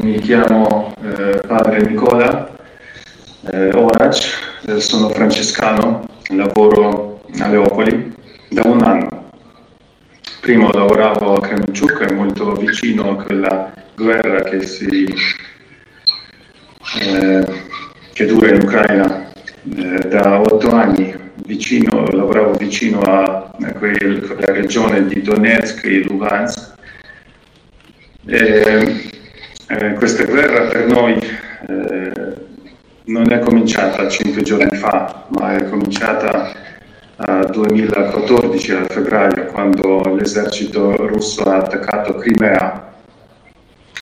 mi chiamo eh, padre Nicola eh, Orac, eh, sono francescano, lavoro a Leopoli da un anno. Prima lavoravo a Kremenchuk, molto vicino a quella guerra che, si, eh, che dura in Ucraina eh, da otto anni. Vicino, lavoravo vicino a, a quella regione di Donetsk e Lugansk. E, eh, questa guerra per noi eh, non è cominciata cinque giorni fa, ma è cominciata nel 2014 a febbraio, quando l'esercito russo ha attaccato Crimea,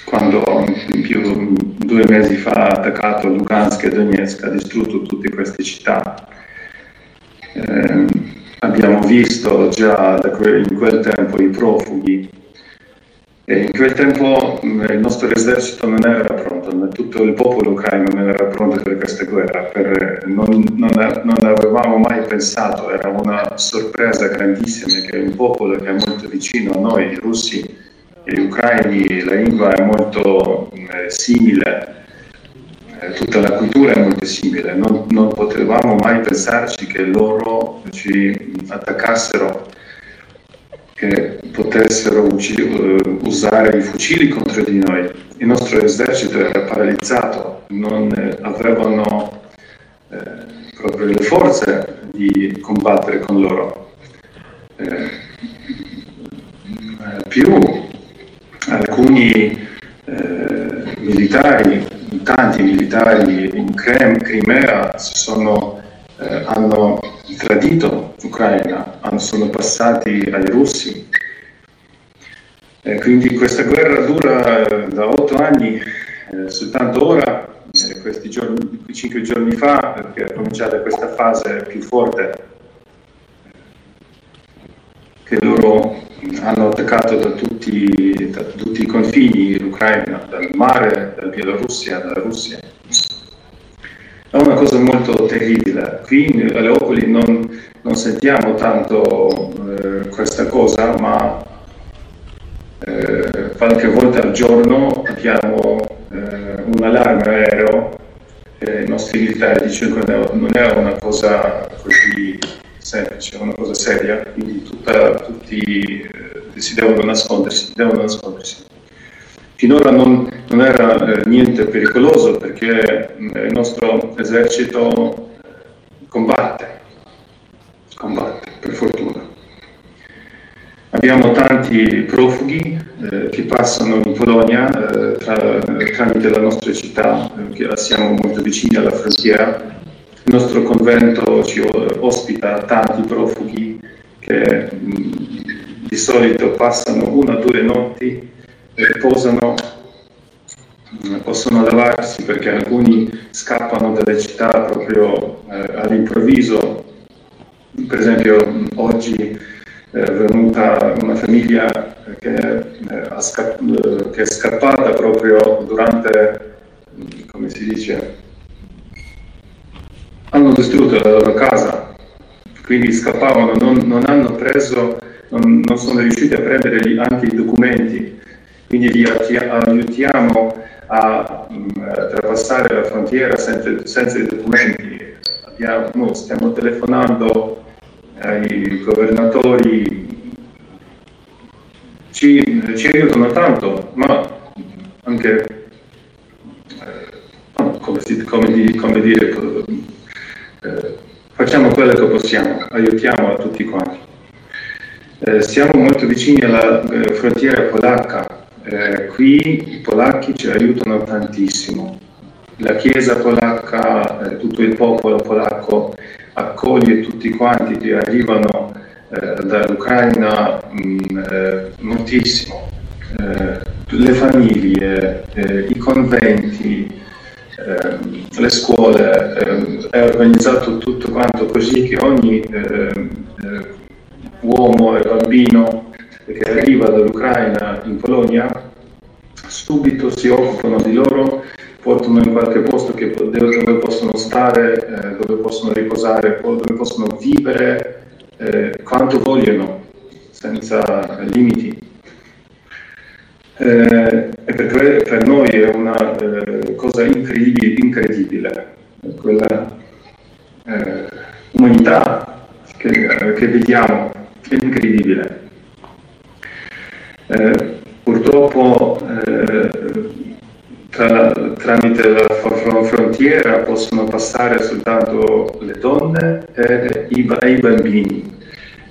quando più due mesi fa ha attaccato Lugansk e Donetsk, ha distrutto tutte queste città. Eh, abbiamo visto già in quel tempo i profughi in quel tempo mm, il nostro esercito non era pronto, tutto il popolo ucraino non era pronto per questa guerra, per, non, non, non, avevamo mai pensato, era una sorpresa grandissima che un popolo che è molto vicino a noi, i russi e gli ucraini, la lingua è molto eh, simile, eh, tutta la cultura è molto simile, non, non potevamo mai pensarci che loro ci attaccassero che potessero eh, usare i fucili contro di noi. Il nostro esercito era paralizzato, non eh, avevano eh, proprio le forze di combattere con loro. Eh, più alcuni eh, militari, tanti militari in Crimea sono, eh, hanno tradito l'Ucraina, sono passati ai russi. E quindi questa guerra dura eh, da otto anni, eh, soltanto ora, eh, questi giorni, cinque giorni fa, perché è cominciata questa fase più forte, che loro hanno attaccato da tutti, da tutti i confini l'Ucraina, dal mare, dalla Bielorussia, dalla Russia. È una cosa molto terribile. Qui a Leopoli non, non sentiamo tanto eh, questa cosa, ma eh, qualche volta al giorno abbiamo eh, un allarme aereo i nostri militari dicono che non è una cosa così semplice, è una cosa seria, quindi tutta, tutti eh, si devono nascondersi, devono nascondersi. Finora non, non era eh, niente pericoloso perché eh, il nostro esercito combatte, combatte per fortuna. Abbiamo tanti profughi eh, che passano in Polonia eh, tra, tramite la nostra città, che siamo molto vicini alla frontiera. Il nostro convento ci ospita tanti profughi che mh, di solito passano una o due notti riposano, possono lavarsi perché alcuni scappano dalle città proprio eh, all'improvviso. Per esempio oggi è venuta una famiglia che, eh, scapp- eh, che è scappata proprio durante, come si dice, hanno distrutto la loro casa, quindi scappavano, non, non hanno preso, non, non, sono riusciti a prendere anche i documenti quindi li aiutiamo a mh, mm, trapassare la frontiera senza, senza i documenti. Abbiamo, stiamo telefonando ai governatori, ci, ci aiutano tanto, ma anche, eh, come, si, come, come, dire, eh, facciamo quello che possiamo, aiutiamo a tutti quanti. Eh, siamo molto vicini alla eh, frontiera polacca, eh, qui i polacchi ci aiutano tantissimo. La Chiesa polacca, eh, tutto il popolo polacco accoglie tutti quanti che arrivano eh, dall'Ucraina mh, mm, eh, moltissimo. Eh, le famiglie, eh, i conventi, ehm, le scuole, ehm, è organizzato tutto quanto così che ogni ehm, uomo e bambino che arriva dall'Ucraina in Polonia, subito si occupano di loro, portano in qualche posto che, dove possono stare, eh, dove possono riposare, dove possono vivere eh, quanto vogliono, senza limiti. Eh, e per, per, noi è una eh, cosa incredibile, incredibile quella eh, umanità che, che, vediamo, è incredibile. Eh, purtroppo eh, tra, tramite la frontiera possono passare soltanto le donne e i, bambini,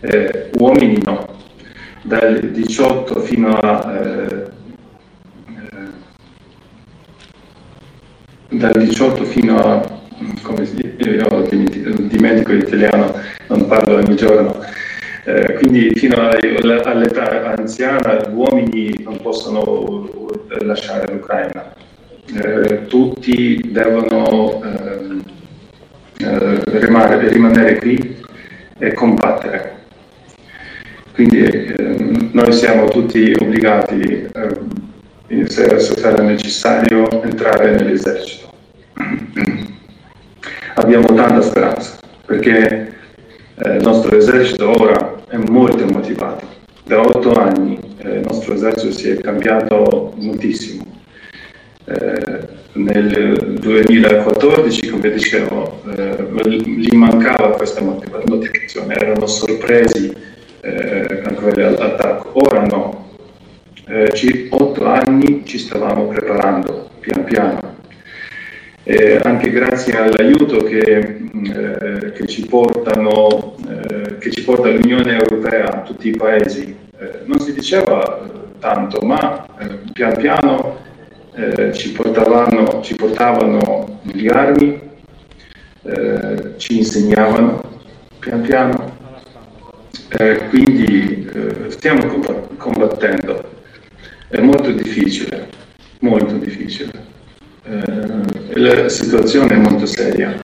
eh, uomini no. Dal 18 fino a eh, eh, dal 18 fino a come si dice, io dimentico l'italiano, non parlo ogni giorno, eh, quindi fino all'età anziana gli uomini non possono lasciare l'Ucraina eh, tutti devono ehm, eh, rimanere, rimanere, qui e combattere. Quindi ehm, noi siamo tutti obbligati, ehm, se, se sarà necessario, entrare nell'esercito. Abbiamo tanta speranza perché eh, il nostro esercito ora è molto motivato. Da otto anni eh, il nostro esercito si è cambiato moltissimo eh, nel 2014, come dicevo, eh, gli mancava questa motivazione, erano sorpresi eh, a quell'attacco. Ora no, eh, otto anni ci stavamo preparando pian piano. Eh, anche grazie all'aiuto che, eh, che, ci portano, eh, che ci porta l'Unione Europea, tutti i paesi. Non si diceva tanto, ma pian piano eh, ci, portavano, ci portavano gli armi, eh, ci insegnavano pian piano, eh, quindi eh, stiamo combattendo. È molto difficile, molto difficile. Eh, la situazione è molto seria.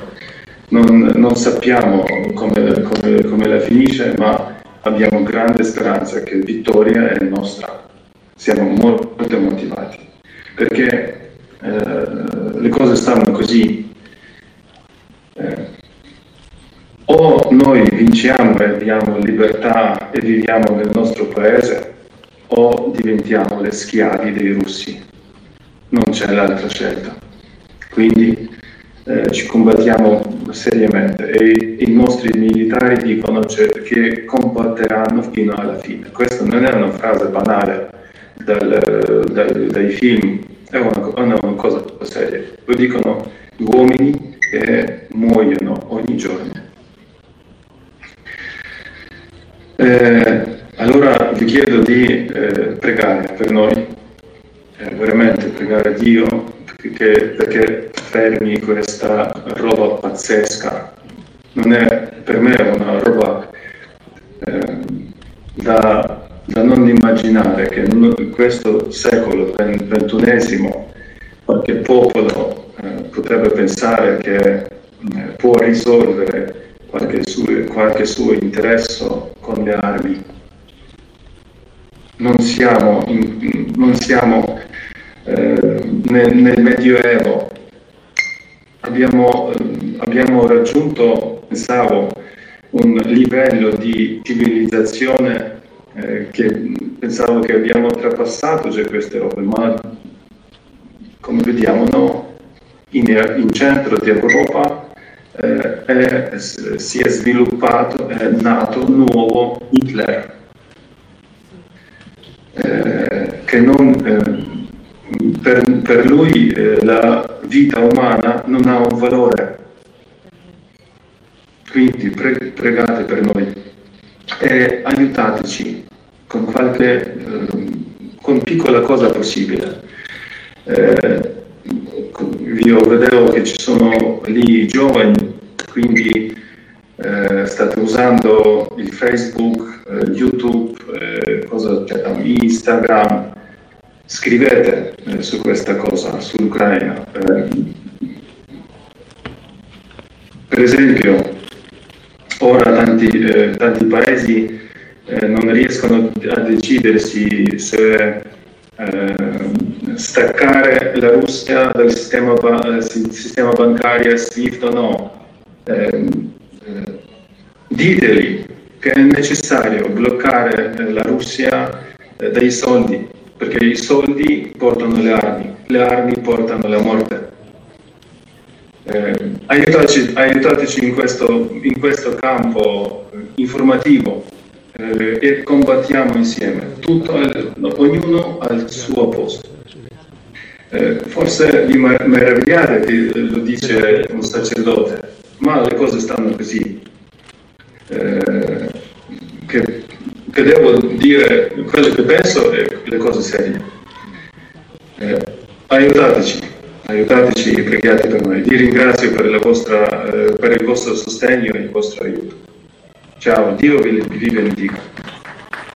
Non, non sappiamo come, come, come la finisce, ma abbiamo grande speranza che vittoria è nostra. Siamo molto motivati perché eh, le cose stanno così. Eh, o noi vinciamo e abbiamo libertà e viviamo nel nostro paese, o diventiamo le schiavi dei russi. Non c'è l'altra scelta. Quindi eh, ci combattiamo seriamente e i nostri militari dicono cioè, che combatteranno fino alla fine. Questa non è una frase banale dal, dal, dai film, è una, è una cosa seria. Lo dicono gli uomini che muoiono ogni giorno. Eh, allora vi chiedo di eh, pregare per noi, eh, veramente pregare Dio perché, perché fermi questa roba pazzesca. Non è per me una roba eh, da da non immaginare che in questo secolo ventunesimo qualche popolo eh, potrebbe pensare che eh, può risolvere qualche suo, qualche suo interesse con le armi. Non siamo, in, non siamo eh, nel, nel, Medioevo, abbiamo, abbiamo raggiunto, pensavo, un livello di civilizzazione eh, che pensavo che abbiamo oltrepassato già queste robe, ma come vediamo no, in, in centro di Europa eh, è, si è sviluppato, è nato un nuovo Hitler, eh, che non, eh, per, per, lui eh, la vita umana non ha un valore. Quindi pre- pregate per noi e aiutateci con qualche eh, con piccola cosa possibile. Eh, io vedevo che ci sono lì i giovani, quindi eh, state usando il Facebook, eh, YouTube, eh, cosa Instagram, scrivete eh, su questa cosa, sull'Ucraina. per esempio, tanti, tanti paesi eh, non riescono a decidersi se eh, staccare la Russia dal sistema, ba- sistema bancario SWIFT o no. Eh, diteli che è necessario bloccare eh, la Russia eh, dai soldi perché i soldi portano le armi, le armi portano la morte. Eh, aiutateci, aiutateci in, questo, in, questo, campo informativo eh, e combattiamo insieme, Tutto, ognuno al suo posto. Eh, forse vi meravigliate che lo dice un sacerdote, ma le cose stanno così. Eh, che, che, devo dire quello che penso e le cose serie. Eh, aiutateci, aiutateci e preghiate per noi. Vi ringrazio per, vostra, eh, per, il vostro sostegno e il vostro aiuto. Ciao, Dio vi, vi benedica.